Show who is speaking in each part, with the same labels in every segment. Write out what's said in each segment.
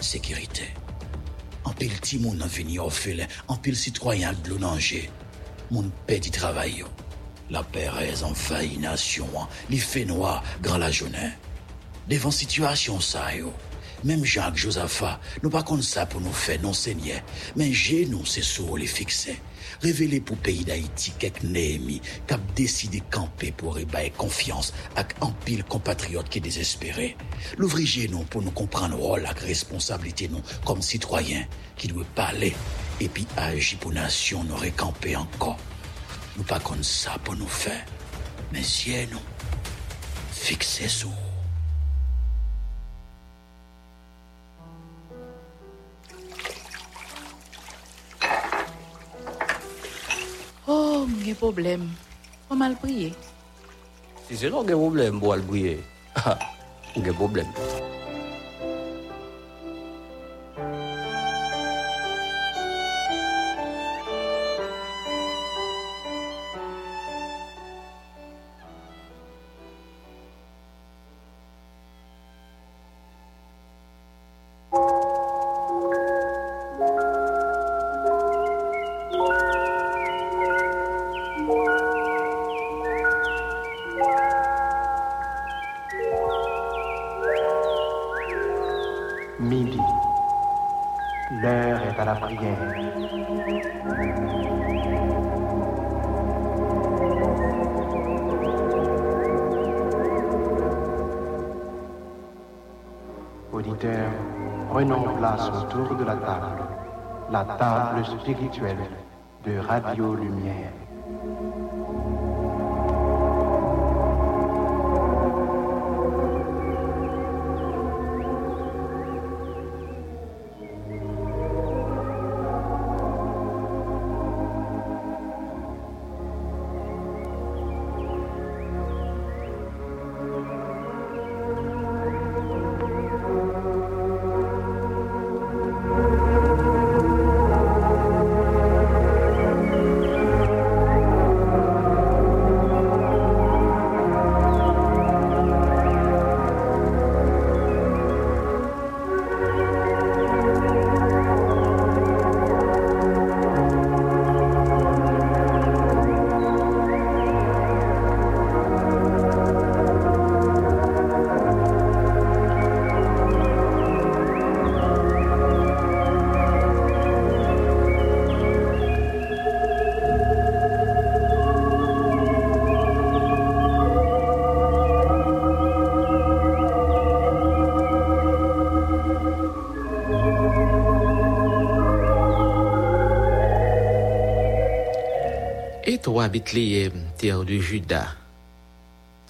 Speaker 1: sécurité. En pile ti moun nan vini orphelin, en pile citoyen glonanje. Moun pedi travail yo. La Perez envahi nation, li fait noir grand la journée. Devant situation ça même Jacques Josaphat, nous pas comme ça pour nous faire non seigneur, mais j'ai nous c'est sur les fixer. Révéler pour pays d'Haïti quelques Néhémie a décidé camper pour ébailler confiance avec un pile compatriote qui est désespéré. L'ouvrier nous pour nous comprendre rôle la responsabilité nous comme citoyens qui doit parler et puis agir pour nation nous récamper encore. Nous pas comme ça pour nous faire, mais si nous fixer sur
Speaker 2: Oh, mwen problem. Mwen mal priye.
Speaker 3: Si se non gen problem pou al brye, gen problem.
Speaker 4: Table spirituelle de Radio Lumière.
Speaker 5: Toi, Bethléem, terre de Juda,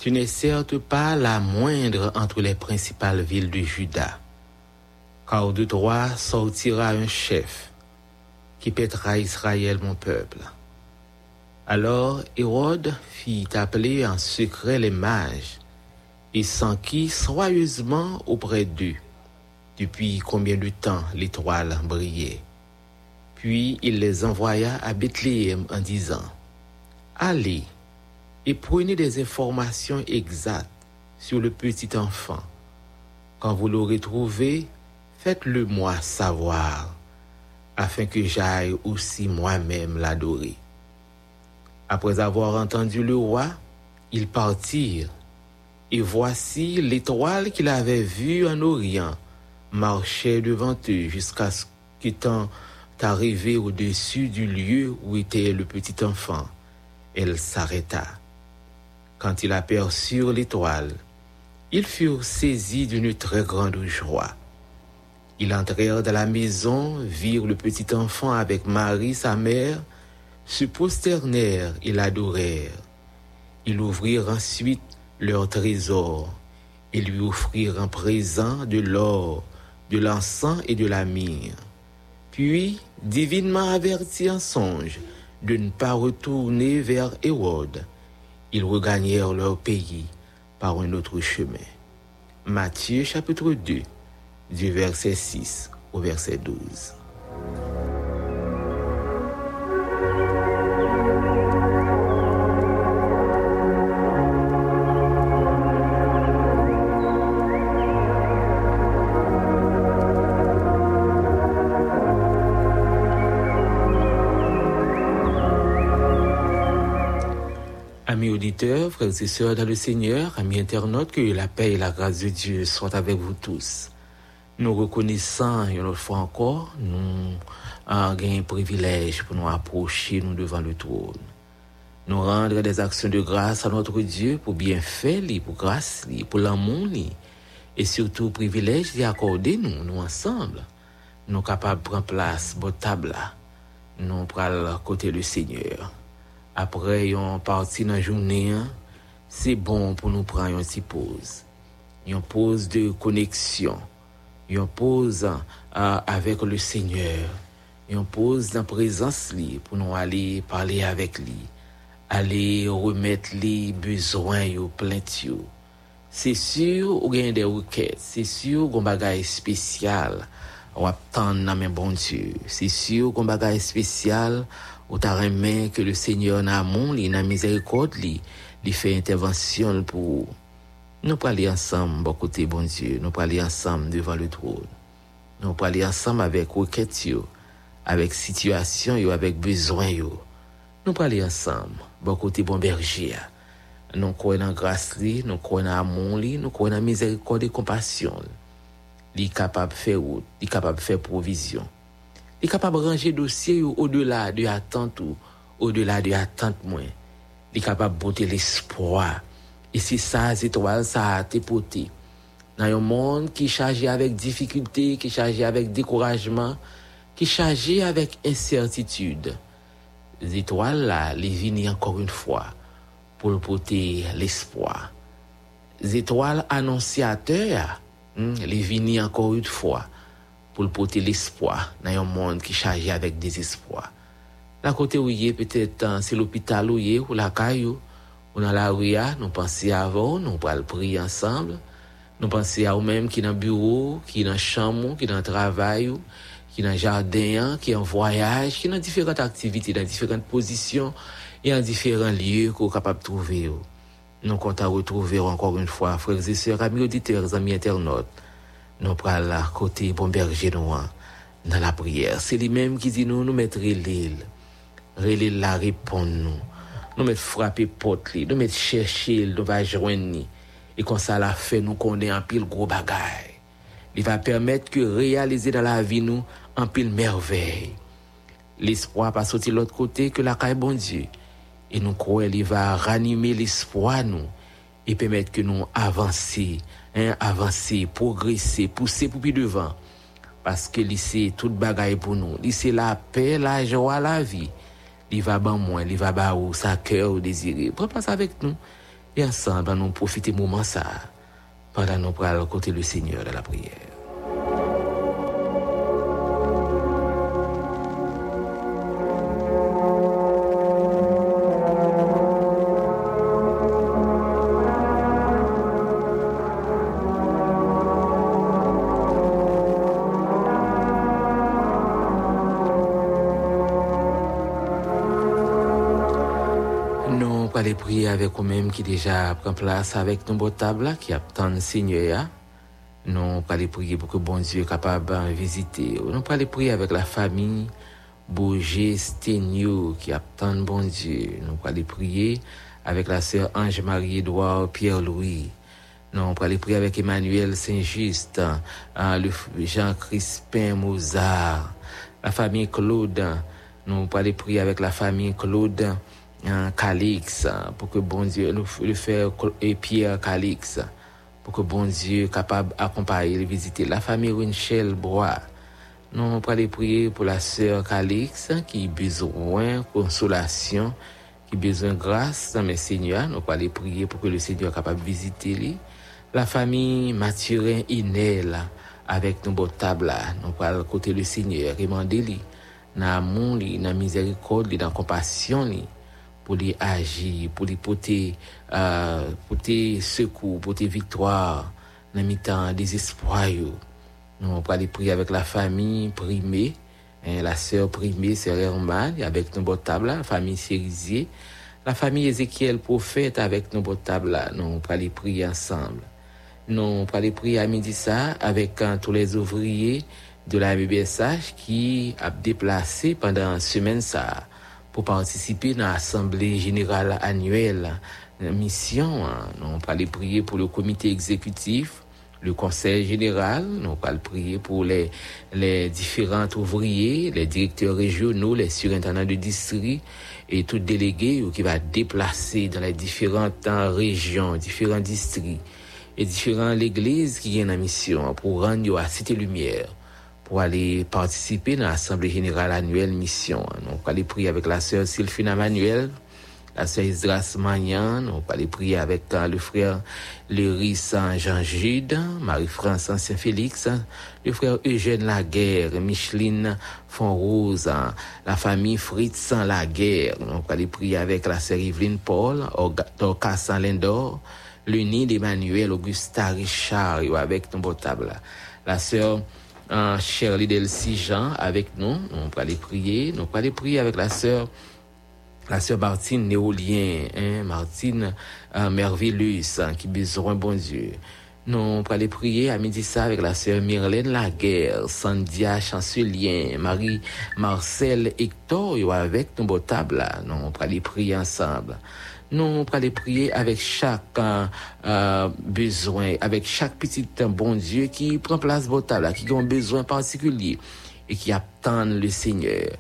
Speaker 5: tu n'es certes pas la moindre entre les principales villes de Juda, car de toi sortira un chef qui pètera Israël, mon peuple. Alors Hérode fit appeler en secret les mages et s'enquit soigneusement auprès d'eux depuis combien de temps l'étoile brillait. Puis il les envoya à Bethléem en disant, Allez et prenez des informations exactes sur le petit enfant. Quand vous l'aurez trouvé, faites-le moi savoir, afin que j'aille aussi moi-même l'adorer. Après avoir entendu le roi, ils partirent, et voici l'étoile qu'il avait vue en Orient marchait devant eux jusqu'à ce qu'étant arrivé au-dessus du lieu où était le petit enfant, elle s'arrêta. Quand ils aperçurent l'étoile, ils furent saisis d'une très grande joie. Ils entrèrent dans la maison, virent le petit enfant avec Marie, sa mère, se prosternèrent et l'adorèrent. Ils ouvrirent ensuite leur trésor et lui offrirent en présent de l'or, de l'encens et de la myrrhe. Puis, divinement avertis en songe de ne pas retourner vers Hérode, ils regagnèrent leur pays par un autre chemin. Matthieu chapitre 2, du verset 6 au verset 12. Auditeurs, frères et sœurs dans le Seigneur, amis internautes, que la paix et la grâce de Dieu soient avec vous tous. Nous reconnaissons une autre fois encore, nous avons un privilège pour nous approcher nous devant le trône. Nous rendre des actions de grâce à notre Dieu pour bien faire, pour grâce, pour l'amour, et surtout privilège d'y accorder nous, nous ensemble. Nous capables de prendre place, votre table. Nous prenons côté le Seigneur. Après, on parti dans la journée, c'est bon pour nous prendre une petite pause. Une pause de connexion. Une pause euh, avec le Seigneur. Une pause la présence pour nous aller parler avec lui. Aller remettre les besoins yo plaintes. C'est sûr, ou gagne des requêtes. C'est sûr, qu'on bagaille spécial. Ou attendre dans bon Dieu. C'est sûr, qu'on bagaille spécial ou ta remet que le Seigneur n'a amour, li n'a miséricorde, li, li fait intervention pour nous parler ensemble, bon Dieu, nous parler ensemble devant le trône. Nous parler ensemble avec requête yo, avec situation yo, avec besoin yo. Nous parler ensemble, bon côté bon berger. Nous croyons en grâce li, nous croyons en amour li, nous croyons en miséricorde et compassion. Li de faire route, li de faire provision. Il est capable de ranger dossier au-delà de attente ou au-delà de attente moins. Il est capable de porter l'espoir. Et c'est ça, cette étoile, ça a été porté. Dans un monde qui est chargé avec difficulté, qui est chargé avec découragement, qui est chargé avec incertitude. Les étoiles là, les viennent encore une fois pour porter l'espoir. Les étoiles annonciateurs, les viennent encore une fois pour porter l'espoir dans un monde qui est chargé avec désespoir. La côté où il est peut-être c'est l'hôpital où il est ou la caillou ou dans la rue nous pensons avant nous le prier ensemble. Nous pensons à nous-mêmes qui dans le bureau qui dans la chambre qui dans le travail qui dans le jardin qui en voyage qui dans différentes activités dans différentes positions et en différents lieux qu'on est capable de trouver nous comptons retrouver encore une fois frères et sœurs amis auditeurs amis internautes nous prenons la côté bon berger noir dans la prière. C'est lui-même qui dit nous, nous mettre l'île. L'île la répond nous. Nous mettre frapper porte nous mettre chercher, nous va joindre. Et comme ça, la fait, nous connaît un pile gros bagaille. Il va permettre que réaliser dans la vie nous un pile merveille. L'espoir va sortir de l'autre côté que la caille bon Dieu. Et nous croyons qu'il va ranimer l'espoir nous et permettre que nous avancer hein, avancer, progresser, pousser pour plus devant. Parce que c'est toute bagaille pour nous. C'est la paix, la joie, la vie. Il va ban moi, il va ba ou sa cœur ou désiré. Prends place avec nous. Et ensemble, nous profiter moment ça. Pendant nous prenons côté le Seigneur de la prière. Prier avec vous-même qui déjà prend place avec nos tables qui attendent le Seigneur. Nous aller prier pour que bon Dieu est capable de visiter. Nous aller prier avec la famille Bourget Sténio qui attend bon Dieu. Nous aller prier avec la sœur Ange-Marie Edouard Pierre-Louis. Non, on peut aller prier avec Emmanuel Saint-Just, hein, le Jean Crispin Mozart, la famille Claude. Nous on peut aller prier avec la famille Claude hein, Calix, pour que bon Dieu, le faire et Pierre Calix, pour que bon Dieu capable d'accompagner et visiter. La famille Winchell Bois. Nous on peut aller prier pour la sœur Calix qui a besoin de consolation, qui a besoin de grâce, mais Seigneur, nous allons aller prier pour que le Seigneur soit capable de visiter lui. La famille Mathurin Inel avec nos beaux tables nous parlons côté le Seigneur et lui dans l'amour dans la miséricorde dans la compassion pour les agir pour les porter euh, porter secours porter victoire dans le temps désespoir nous allons prier avec la famille primée hein, la sœur primée sœur Herman avec nos beaux tables la famille Cérisier la famille Ézéchiel prophète avec nos beaux tables nous allons prier ensemble. Nous allons prier à midi ça avec hein, tous les ouvriers de la BBSH qui a déplacé pendant une semaine ça pour participer dans l'Assemblée générale annuelle. Mission, hein. nous allons prier pour le comité exécutif, le conseil général, nous allons prier pour les, les différents ouvriers, les directeurs régionaux, les surintendants de district et tout délégué qui va déplacer dans les différentes régions, différents districts et différentes églises qui viennent en mission pour rendre à Cité Lumière, pour aller participer dans l'Assemblée Générale Annuelle Mission. Donc, aller prier avec la sœur Sylphina Manuel, la sœur Isdras Magnan, on va aller prier avec euh, le frère Léry Jean-Jude, Marie-France Saint-Félix, le frère Eugène Laguerre, Micheline Fonrose, la famille Fritz Laguerre. On va aller prier avec la sœur Yveline Paul, Dorcas Lindor, le nid d'Emmanuel Augusta Richard avec table. La sœur uh, Shirley Delcy Jean avec nous. On va aller prier. On va aller prier avec la sœur la sœur Martine Néolien, hein, Martine uh, Merveilleuse, hein, qui besoin bon Dieu. Nous on aller prier à midi ça avec la sœur Myrlène Laguerre, Sandia Chancelien, Marie Marcel Hector, avec nos table. Nous on aller prier ensemble nous allons prier avec chaque euh, besoin, avec chaque petit bon Dieu qui prend place là, qui a un besoin particulier et qui attend le Seigneur.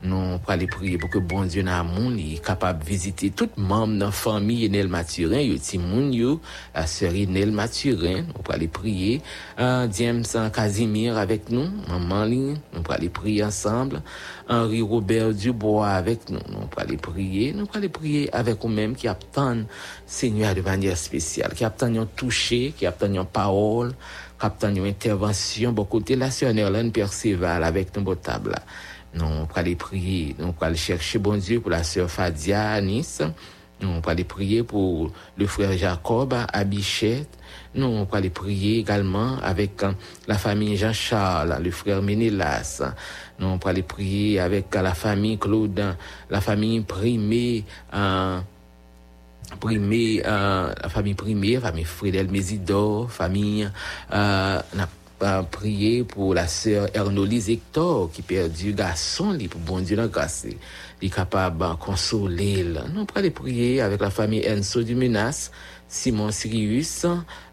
Speaker 5: Nous aller prier pour que bon Dieu n'a mon est capable de visiter tout membre de la famille Nel Mathurin, yo moun yo, la sœur Nel Mathurin, nous aller prier, euh, James Casimir avec nous, maman nous aller prier ensemble, Henri Robert Dubois avec nous, nous aller prier, nous aller prier avec nous-mêmes qui attendent Seigneur de manière spéciale, qui attendent toucher, qui attendent parole, qui attendent intervention, beaucoup côté la sœur Nerlane Perceval avec nous table nous allons prier, nous allons chercher bon Dieu pour la sœur Fadia à Nice. Nous allons aller prier pour le frère Jacob à Bichette. Nous allons aller prier également avec euh, la famille Jean-Charles, le frère Ménélas. Nous allons aller prier avec euh, la famille Claude, la famille Primé, euh, Primé, euh, la famille Primé, la famille Frédel Mésidor, famille euh, prier pour la sœur Ernolise Hector qui perdu garçon li pour bon Dieu la grâce est capable de consoler nous allons prier avec la famille Enso du Menace Simon Sirius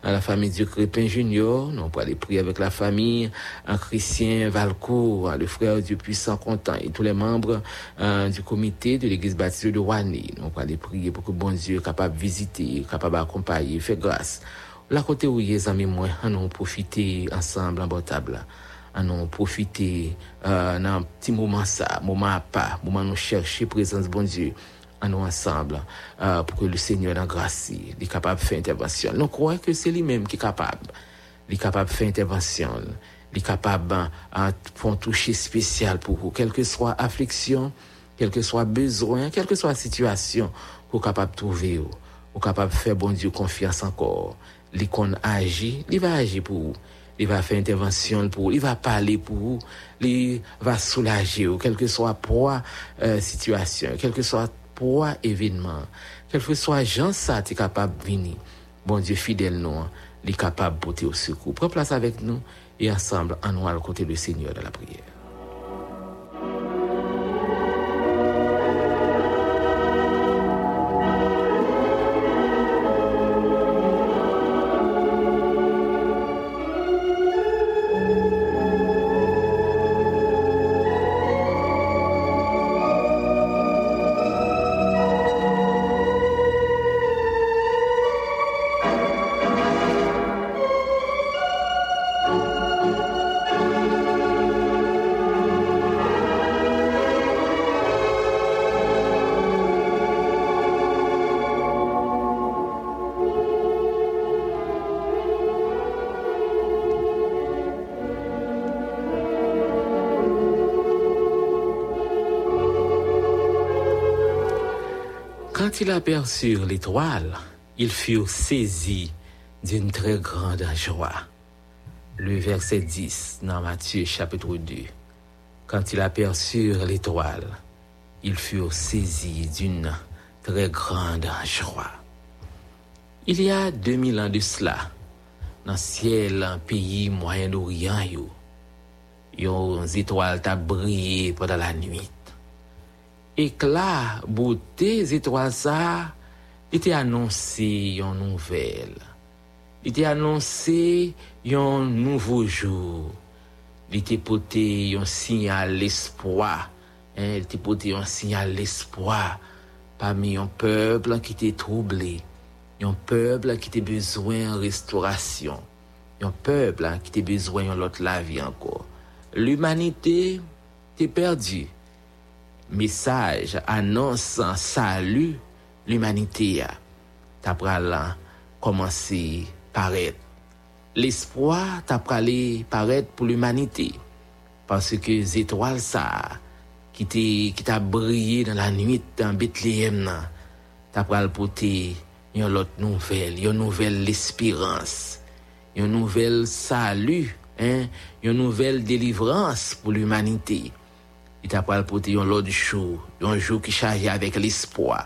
Speaker 5: la famille du Crépin Junior. Nous allons prier avec la famille Christian Valcourt le frère du puissant content et tous les membres euh, du comité de l'église baptiste de Rouani nous allons prier pour que bon Dieu capable de visiter capable d'accompagner faire grâce la côté où les amis moi, on profiter ensemble en table. On profiter euh, dans un petit moment ça, moment à pas, moment nous chercher présence bon Dieu. nous ensemble euh, pour que le Seigneur en grâce, il est capable de faire intervention. Nous croyons que c'est lui-même qui est capable. Il est capable de faire intervention. Il est capable de faire un toucher spécial pour vous, quelle que soit affliction, quel que soit besoin, quelle que soit situation, vous capable de trouver, vous capable de faire bon Dieu confiance encore li kon li va agi pour vous. Il va faire intervention pour vous. Il va parler pour vous. Il va soulager vous, quel que soit poids euh, soit poids événement, quel que soit gens ça, tu capable de venir. Bon Dieu fidèle nous, il est capable de porter au secours. Prends place avec nous et ensemble, en nous à côté du Seigneur de la prière. Quand ils aperçurent l'étoile, ils furent saisis d'une très grande joie. Le verset 10 dans Matthieu chapitre 2. Quand ils aperçurent l'étoile, ils furent saisis d'une très grande joie. Il y a 2000 ans de cela, nan siel an peyi Moyen-Orient yo, yon zitwal ta brye padan la nuit. ekla bote zetwa sa li te anonsi yon nouvel. Li te anonsi yon nouvo jou. Li te pote yon sinyal l'espoi. Li te pote yon sinyal l'espoi pami yon pebl ki te trouble. Yon pebl ki te bezwen restaurasyon. Yon pebl ki te bezwen yon lot la vi anko. L'umanite te perdi. Message annonçant salut l'humanité a commencé paraître. L'espoir t'apra aller paraître pour l'humanité parce que les étoiles ça qui t'a brillé dans la nuit dans Bethléem le porter une autre nouvelle, une nouvelle espérance, une nouvelle salut, hein, une nouvelle délivrance pour l'humanité. li ta pral pote yon lot jou, yon jou ki chaje avèk l'espoi,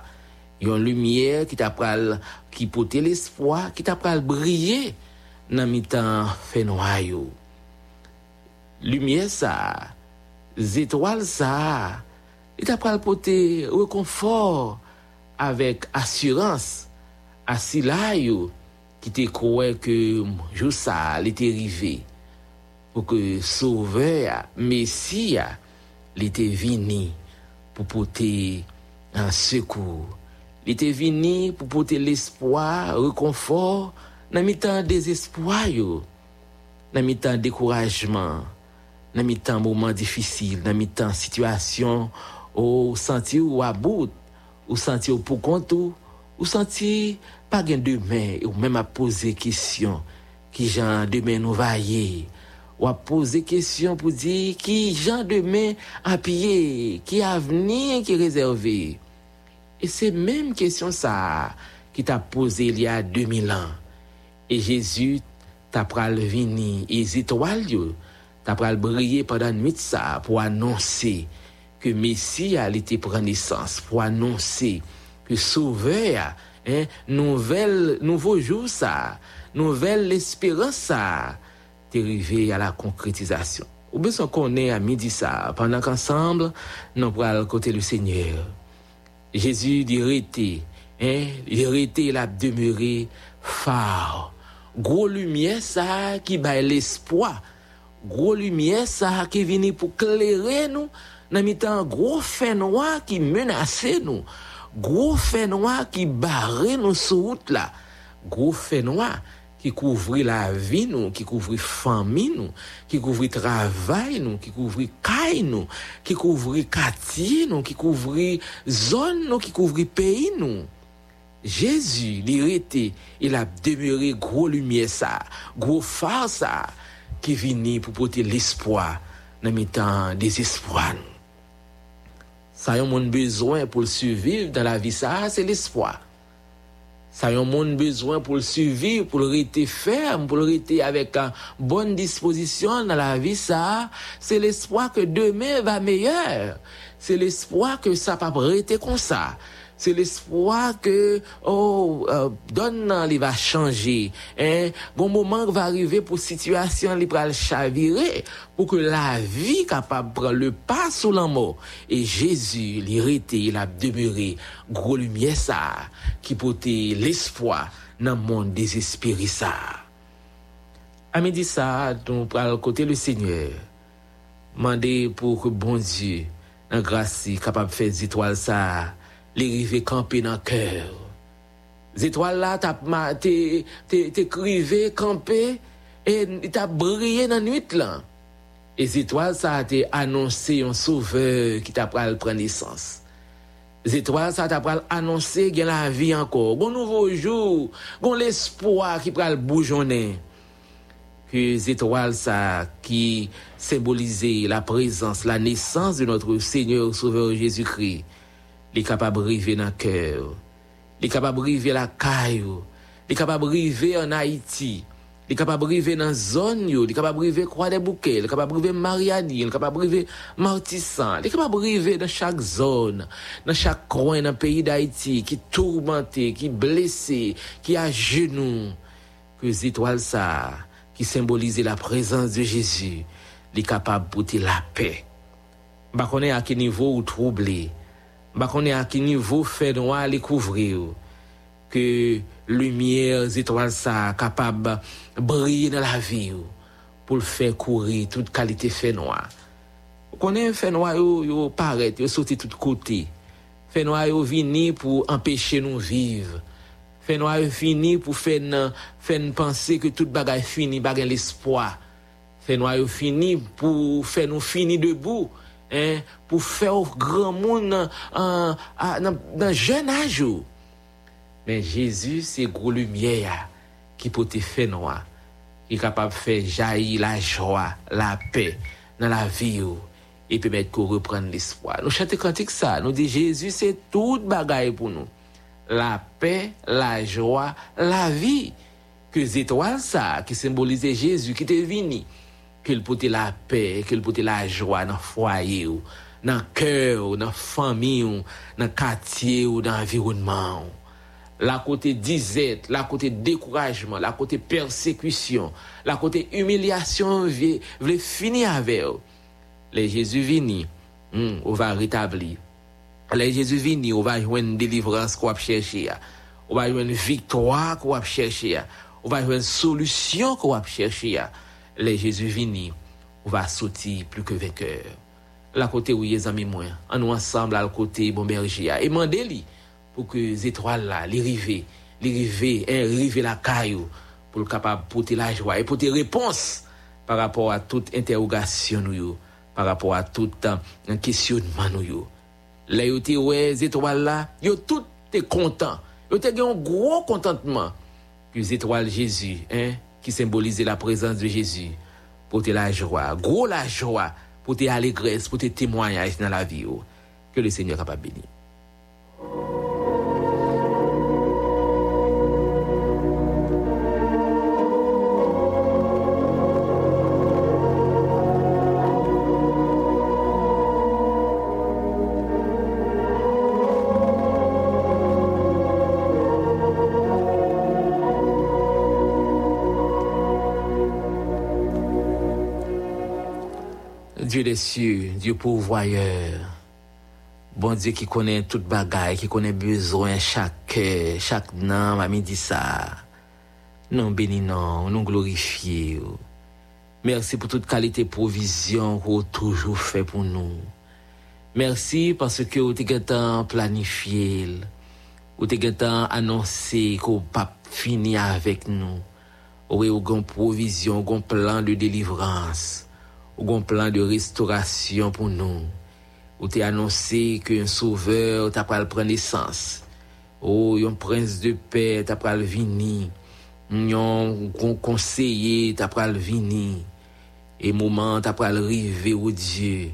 Speaker 5: yon lumiè ki ta pral ki pote l'espoi, ki ta pral brye nan mi tan fenwayo. Lumiè sa, zetwal sa, li ta pral pote rekonfor avèk asyranse, asila yo ki te kouè ke jou sa li te rive, pou ke souve ya, mesi ya, il était venu pour porter un secours était venu pour porter l'espoir, réconfort, dans mi temps désespoir, yo. dans mi temps découragement, dans mi temps moment difficile, dans mi temps situation ou senti ou à bout, ou senti ou pour compte ou, senti pas gain demain, ou même à poser question, qui genre demain nous va y ou à poser question pour dire qui genre demain à pied, qui avenir qui est réservé. Et c'est même question ça qui t'a posé il y a 2000 ans. Et Jésus t'a pral vini, et les étoiles, t'a pral briller pendant nuit ça pour annoncer que Messie a été prendre naissance, pour annoncer que Sauveur, hein, nouvelle, nouveau jour ça, nouvelle espérance ça, t'est arrivé à la concrétisation. Ou besoin qu'on est à midi ça, pendant qu'ensemble, nous pral côté le Seigneur. Jésus dit hein, il rester, il a demeuré phare. Gros lumière ça qui baille l'espoir. Gros lumière ça qui vient pour clairer nous dans mi-temps gros fait noir qui menaçait nous. Gros fait noir qui barrait nous sur route là. Gros fait noir qui couvrit la vie nous, qui couvrit famille nous, qui couvrit travail nous, qui couvrit caille nous, qui couvrit quartier nous, qui couvrit zone nous, qui couvrit pays nous. Jésus, était, il a demeuré gros lumière ça, gros phare ça, qui vient pour porter l'espoir dans mes temps désespoir. Ça y a mon besoin pour survivre dans la vie ça, c'est l'espoir. Ça y a mon besoin pour le survivre, pour le rester ferme, pour le rester avec une bonne disposition dans la vie ça, c'est l'espoir que demain va meilleur. C'est l'espoir que ça va rester comme ça Se l'espoi ke, oh, euh, don nan li va chanje, eh, bon mouman ki va arrive pou situasyon li pral chavire, pou ke la vi kapab pral le pas sou lan mou. E Jezu li rete, il ap demure, gro lumye sa, ki pote l'espoi nan moun desespiri sa. Ame di sa, ton pral kote le Seigneur, mande pou ke bon Diyo nan grasi kapab fe zitwal sa, river camper dans cœur. Les étoiles là, t'es crivé camper et t'as brillé dans la nuit là. Et les étoiles ça a été annoncé un sauveur qui t'a pris prendre naissance. Les étoiles ça t'a pris annoncé qu'il la vie encore, bon nouveau jour, bon l'espoir qui pral bougeonner. Que les étoiles ça qui symbolisait la présence, la naissance de notre Seigneur Sauveur Jésus-Christ li kapab rive nan kèr, li kapab rive la kayou, li kapab rive en Haïti, li kapab rive nan zon yo, li kapab rive Croix des Bouquets, li kapab rive Mariani, li kapab rive Martissan, li kapab rive nan chak zon, nan chak coin nan peyi d'Haïti, ki tourmenté, ki blessé, ki a genou, que zétoile ça, qui symbolise la présence de Jésus, li kapab pouti la paix. Ba konen a ki niveau ou troublé, ba konen a ki niveau fait noir li couvrir, que lumière étoile ça capable briller dans la vie ou, pour faire courir toute qualité fait noir. Konen fait noir yo, yo paraît, yo sorti tout côté. Fait noir yo vini pour empêcher nous vivre. Fait noir fini pour faire penser que toute bagaille fini, bagaille l'espoir. Fait noir fini pour faire nous finir debout. Pour faire au grand monde dans, dans jeune âge. Mais Jésus, c'est gros lumière qui peut te faire noir. Qui est capable de faire jaillir la joie, la paix dans la vie. Et permettre qu'on reprenne l'espoir. Nous chantons cantique ça. Nous disons Jésus, c'est toute bagaille pour nous. La paix, la joie, la vie. Que les étoiles ça, qui symbolisait Jésus, qui était venu. Qu'il peut la paix, qu'il peut la joie dans le foyer, dans le cœur, dans la famille, dans le quartier, dans l'environnement. La côté disette, la côté découragement, la côté persécution, la côté humiliation, vle finir avec. Les Jésus vini, hmm, on va rétablir. Les Jésus vini, on va jouer une délivrance qu'on va chercher. On va jouer une victoire qu'on va chercher. On va jouer une solution qu'on va chercher. le Jezu vini, ou va soti plu ke vekeur. La kote ou ye zami mwen, an nou ansambl al kote Bombergia, e mande li pou ke zetwal la, bon, li rive, li rive, en rive la kayo, pou l kapab pote la jwa, e pote repons par rapport a tout interrogasyon nou yo, par rapport a tout an kesyonman nou yo. La yo te we zetwal la, yo tout te kontan, yo te gen yon gro kontantman, ki zetwal Jezu, en, qui la présence de Jésus, porter la joie, gros la joie, porter allégresse, porter témoignage dans la vie yo. Que le Seigneur capable bénir. Dieu des cieux, Dieu pourvoyeur, bon Dieu qui connaît toute bagaille, qui connaît besoin chaque chaque nom, à midi ça. Nous bénissons, nous glorifions. Merci pour toute qualité provision que vous toujours fait pour nous. Merci parce que vous avez planifié, vous avez annoncé que vous pas fini avec nous. Vous avez une provision, un plan de délivrance, avez un plan de restauration pour nous. Vous avez annoncé qu'un sauveur t'a pas prendre naissance. Oh, un prince de paix t'a pas venir. Un conseiller t'a pas venir. Et moment t'a pas arriver au Dieu.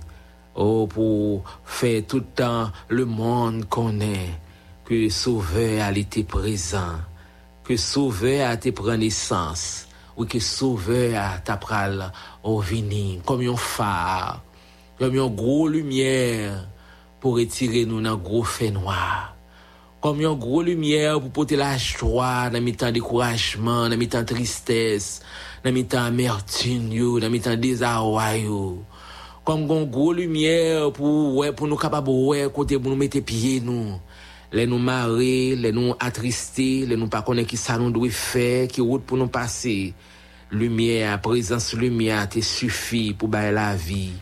Speaker 5: Oh, pour faire tout le temps le monde connaît que le Sauveur a été présent, que le Sauveur a été prendre naissance, ou ki souve a tapral ou vini, kom yon far, kom yon gro lumièr pou retire nou nan gro fè noa, kom yon gro lumièr pou pote la jwa nan mi tan dekourajman, nan mi tan tristès, nan mi tan amertin yo, nan mi tan dezaway yo, kom yon gro lumièr pou, pou nou kapab wè kote pou nou mette piye nou, Le nou mare, le nou atriste, le nou pa konen ki sa nou dwe fe, ki wout pou nou pase. Lumye, prezans lumye te sufi pou baye la vi.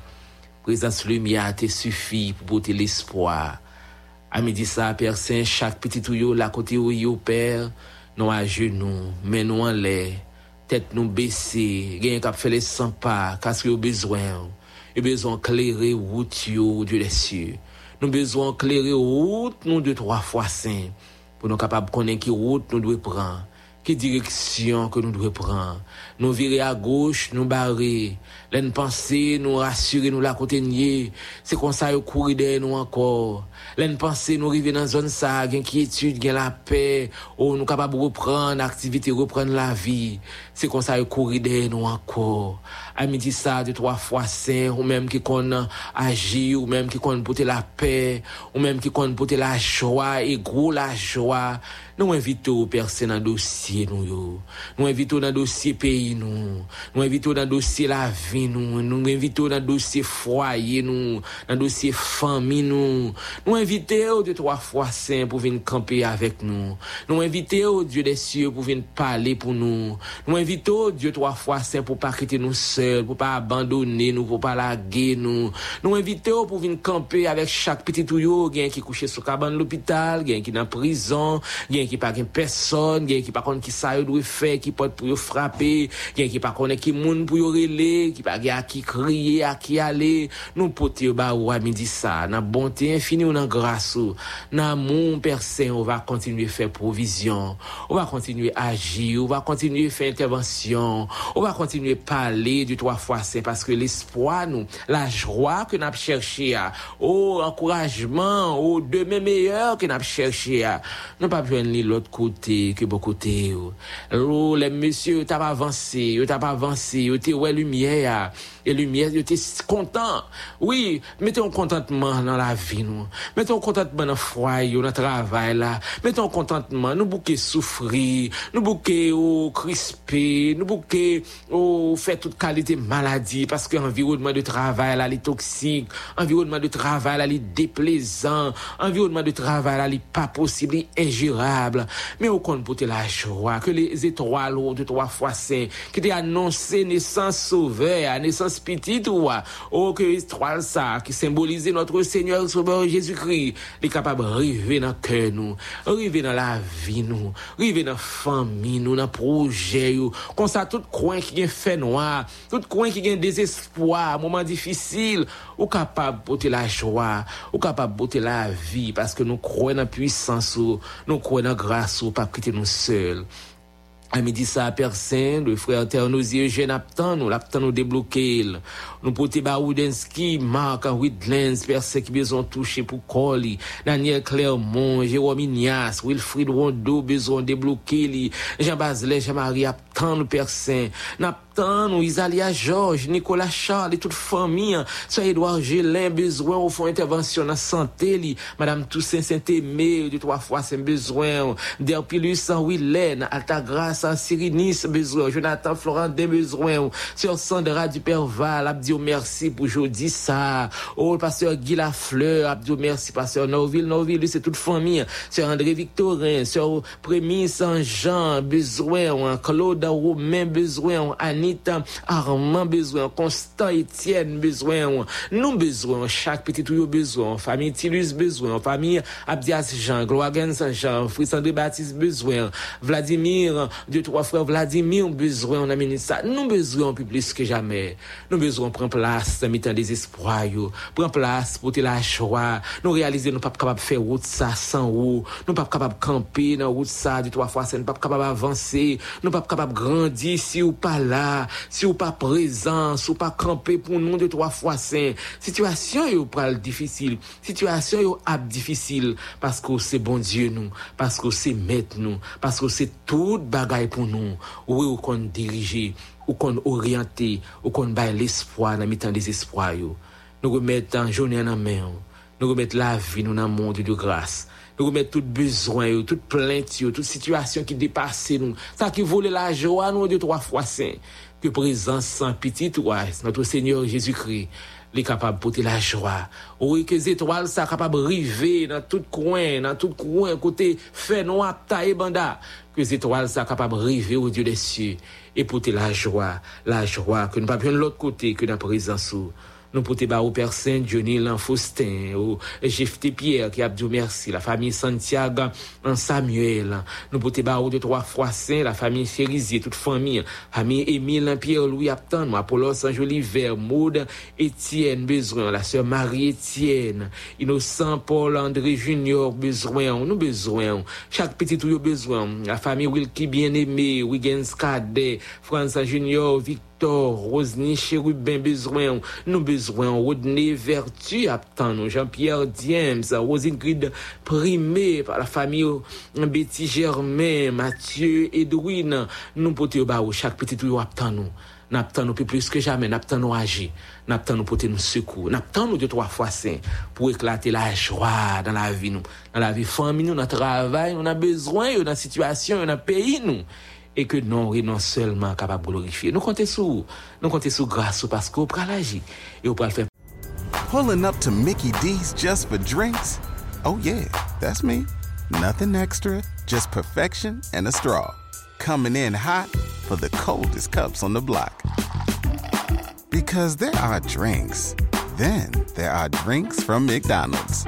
Speaker 5: Prezans lumye te sufi pou bote l'espoi. Ami di sa, per sen, chak pitit ou yo, la kote ou yo, per, nou a genou, men nou an le, tet nou bese, gen kap fele san pa, kask yo bezwen, yo bezon kleri wout yo, diyo lesye. Nous besoin clairer route nous deux trois fois saint pour nous capable connaître qui route nous devons prendre quelle direction que nous devons prendre. Nous virer à gauche, nous barrer. L'en penser, nous rassurer, nous la contenir. C'est comme ça, nous courir derrière nous encore. L'en penser, nous arriver dans zone ça, gain quiétude, gain la paix. Oh, nous capables de reprendre l'activité, reprendre la vie. C'est comme ça, nous courir nous encore. a mi di sa de 3 fwa sen, ou menm ki kon aji, ou menm ki kon pote la pe, ou menm ki kon pote la jwa, e gro la jwa, nou evito ou perse nan dosye nou yo, nou evito nan dosye peyi nou, nou evito nan dosye la vi nou, nou evito nan dosye fwaye nou, nan dosye fami nou, nou evite ou de 3 fwa sen pou vin kampe avek nou, nou evite ou Diyo desye pou vin pale pou nou, nou evito ou Diyo 3 fwa sen pou pa kite nou se, seuls, pour pas abandonner nous, pour pas laguer nous. Nous invitons pour venir camper avec chaque petit touyo, qui qui couché sur cabane l'hôpital, qui dans prison, gen qui pas personne, gen qui pas qui ça doit faire, qui porte pour frapper, gen qui pas connaît qui moun pour relé, qui pas à qui crier, à qui aller. Nous pote ba ou à midi ça, dans bonté infinie ou dans grâce ou, dans mon personne, on va continuer faire provision, on va continuer agir, on va continuer faire intervention, on va continuer parler trois fois saint parce que l'espoir nous, la joie que nous avons cherché au encouragement, au demain meilleur que nous avons cherché nous pas besoin de l'autre côté que bon côté. Oh, les messieurs, t'as pas avancé, t'as pas avancé, t'es ouais lumière, et lumière, t'es content. Oui, mettez un contentement dans la vie, nous. Mettez un contentement dans le foyer, dans le travail, là. Mettez un contentement, nous bouquer souffrir, nous bouquer au crispé, nous bouquer au faire toute qualité maladie, parce que l'environnement de travail, là, est toxique, environnement de travail, là, est déplaisant, environnement de travail, là, est pas possible, est ingérable. Mais au compte pour la joie, que les étoiles de trois fois saint, qui t'est annoncé naissance sauveur, naissance Mons Petit ou ou ke estral sa ki simbolize notre Seigneur Soubeur Jésus-Christ li kapab rive nan kè nou, rive nan la vi nou, rive nan fami nou, nan proje yo, kon sa tout kwen ki gen fè noa, tout kwen ki gen desespoi, mouman difisil, ou kapab bote la jwa, ou kapab bote la vi, paske nou kwen nan puissance ou, nou kwen nan grâce ou, pa kite nou sel. A midi sa a persen, le frè Ternos Eugène Aptan nou l'Aptan nou deblouke il. Nou pote Baoudenski, Mark Whitlands, Persek bezon touche pou Koli, Daniel Clermont, Jérôme Ignace, Wilfried Rondeau bezon deblouke li, Jean Bazelet, Jean-Marie Aptan nou Persin, Naptan nou Isalia Georges, Nicolas Charles et tout fami, Soye Edouard Gélin bezwen ou fon intervensyon nan sante li, Madame Toussaint Saint-Aimé, du 3 fois sen bezwen, Derpilus Saint-Willen, Altagras Saint-Cyrinis bezwen, Jonathan Florent Demezwen, Sir Sandra Duperval, Abdi Merci pour aujourd'hui ça, oh, Pasteur Guy Lafleur, Abdio merci, Pasteur Norville, Norville, c'est toute famille, Sœur André Victorin, Sœur Prémis Saint-Jean, besoin, Claude Romain, besoin, Anita Armand, besoin, Constant Etienne, besoin, nous besoin, chaque petit tout besoin, famille Tilus, besoin, famille Abdias Jean, Gloagen Saint-Jean, Fritz André Baptiste, besoin, Vladimir, deux, trois frères, Vladimir, besoin, on a nous besoin plus que jamais, nous besoin pren plas mitan desesproyo, pren plas pote la chwa, nou realize nou pap kapab fe wout sa san wou, nou pap kapab kampe nan wout sa di 3 fwa sen, nou pap kapab avanse, nou pap kapab grandi si ou pa la, si ou pa prezan, si ou pa kampe pou nou de 3 fwa sen. Sityasyon yo pral difisil, sityasyon yo ap difisil, pasko se bon diyo nou, pasko se met nou, pasko se tout bagay pou nou, ou yo kon dirije. Ou qu'on orienter, ou qu'on baille l'espoir dans mi-temps des espoirs. Nous remettons journée en main, nous remettons la vie dans le monde de grâce. Nous remettons tout besoin, toute plainte, toute situation qui dépasse nous. Ça qui vole la joie, nous, deux, trois fois saint. Que présence sans oise, notre Seigneur Jésus-Christ, est capable de porter la joie. Oui, que les étoiles sont capables de river dans tout coin, dans tout coin, côté fait noir, taille banda. Que les étoiles sont capables de river au Dieu des cieux et porter la joie, la joie, que nous pas bien de l'autre côté que dans la présence. Nous pouvons ba au Père Saint Johnny Lanfaustin, au Jefté Pierre qui a dit merci, la famille Santiago en Samuel. Nous pouvons ba au de trois fois Saint, la famille Férizier, toute famille, famille Émile Pierre-Louis Aptan, Apollos Saint-Joliver, Maud Étienne besoin, la sœur Marie Étienne, Innocent Paul André Junior besoin, nous besoin, chaque petit tout besoin, la famille Wilkie bien-aimé, Wiggins Cadet, François Junior, Victor Rosny Chérubin besoin, nous besoin, Rodney Vertu nous, Jean-Pierre Diems, Rosingrid Primé par la famille Betty Germain, Mathieu Edwin, nous pouvons ba chaque petit tout attend nous. N'attend nous plus que jamais, n'attend nous agir, n'attend nous porter nous secours, n'attend nous deux trois fois saint pour éclater la joie dans la vie nous, dans la vie famille nous, dans le travail, on a besoin, dans la situation, dans le pays nous et que non, non seulement capable de glorifier. Nous comptons sur nous comptons sur grâce parce qu'on peut l'agir et on peut le faire.
Speaker 6: Pulling up to Mickey D's just for drinks? Oh yeah, that's me. Nothing extra, just perfection and a straw. Coming in hot for the coldest cups on the block. Because there are drinks. Then there are drinks from McDonald's.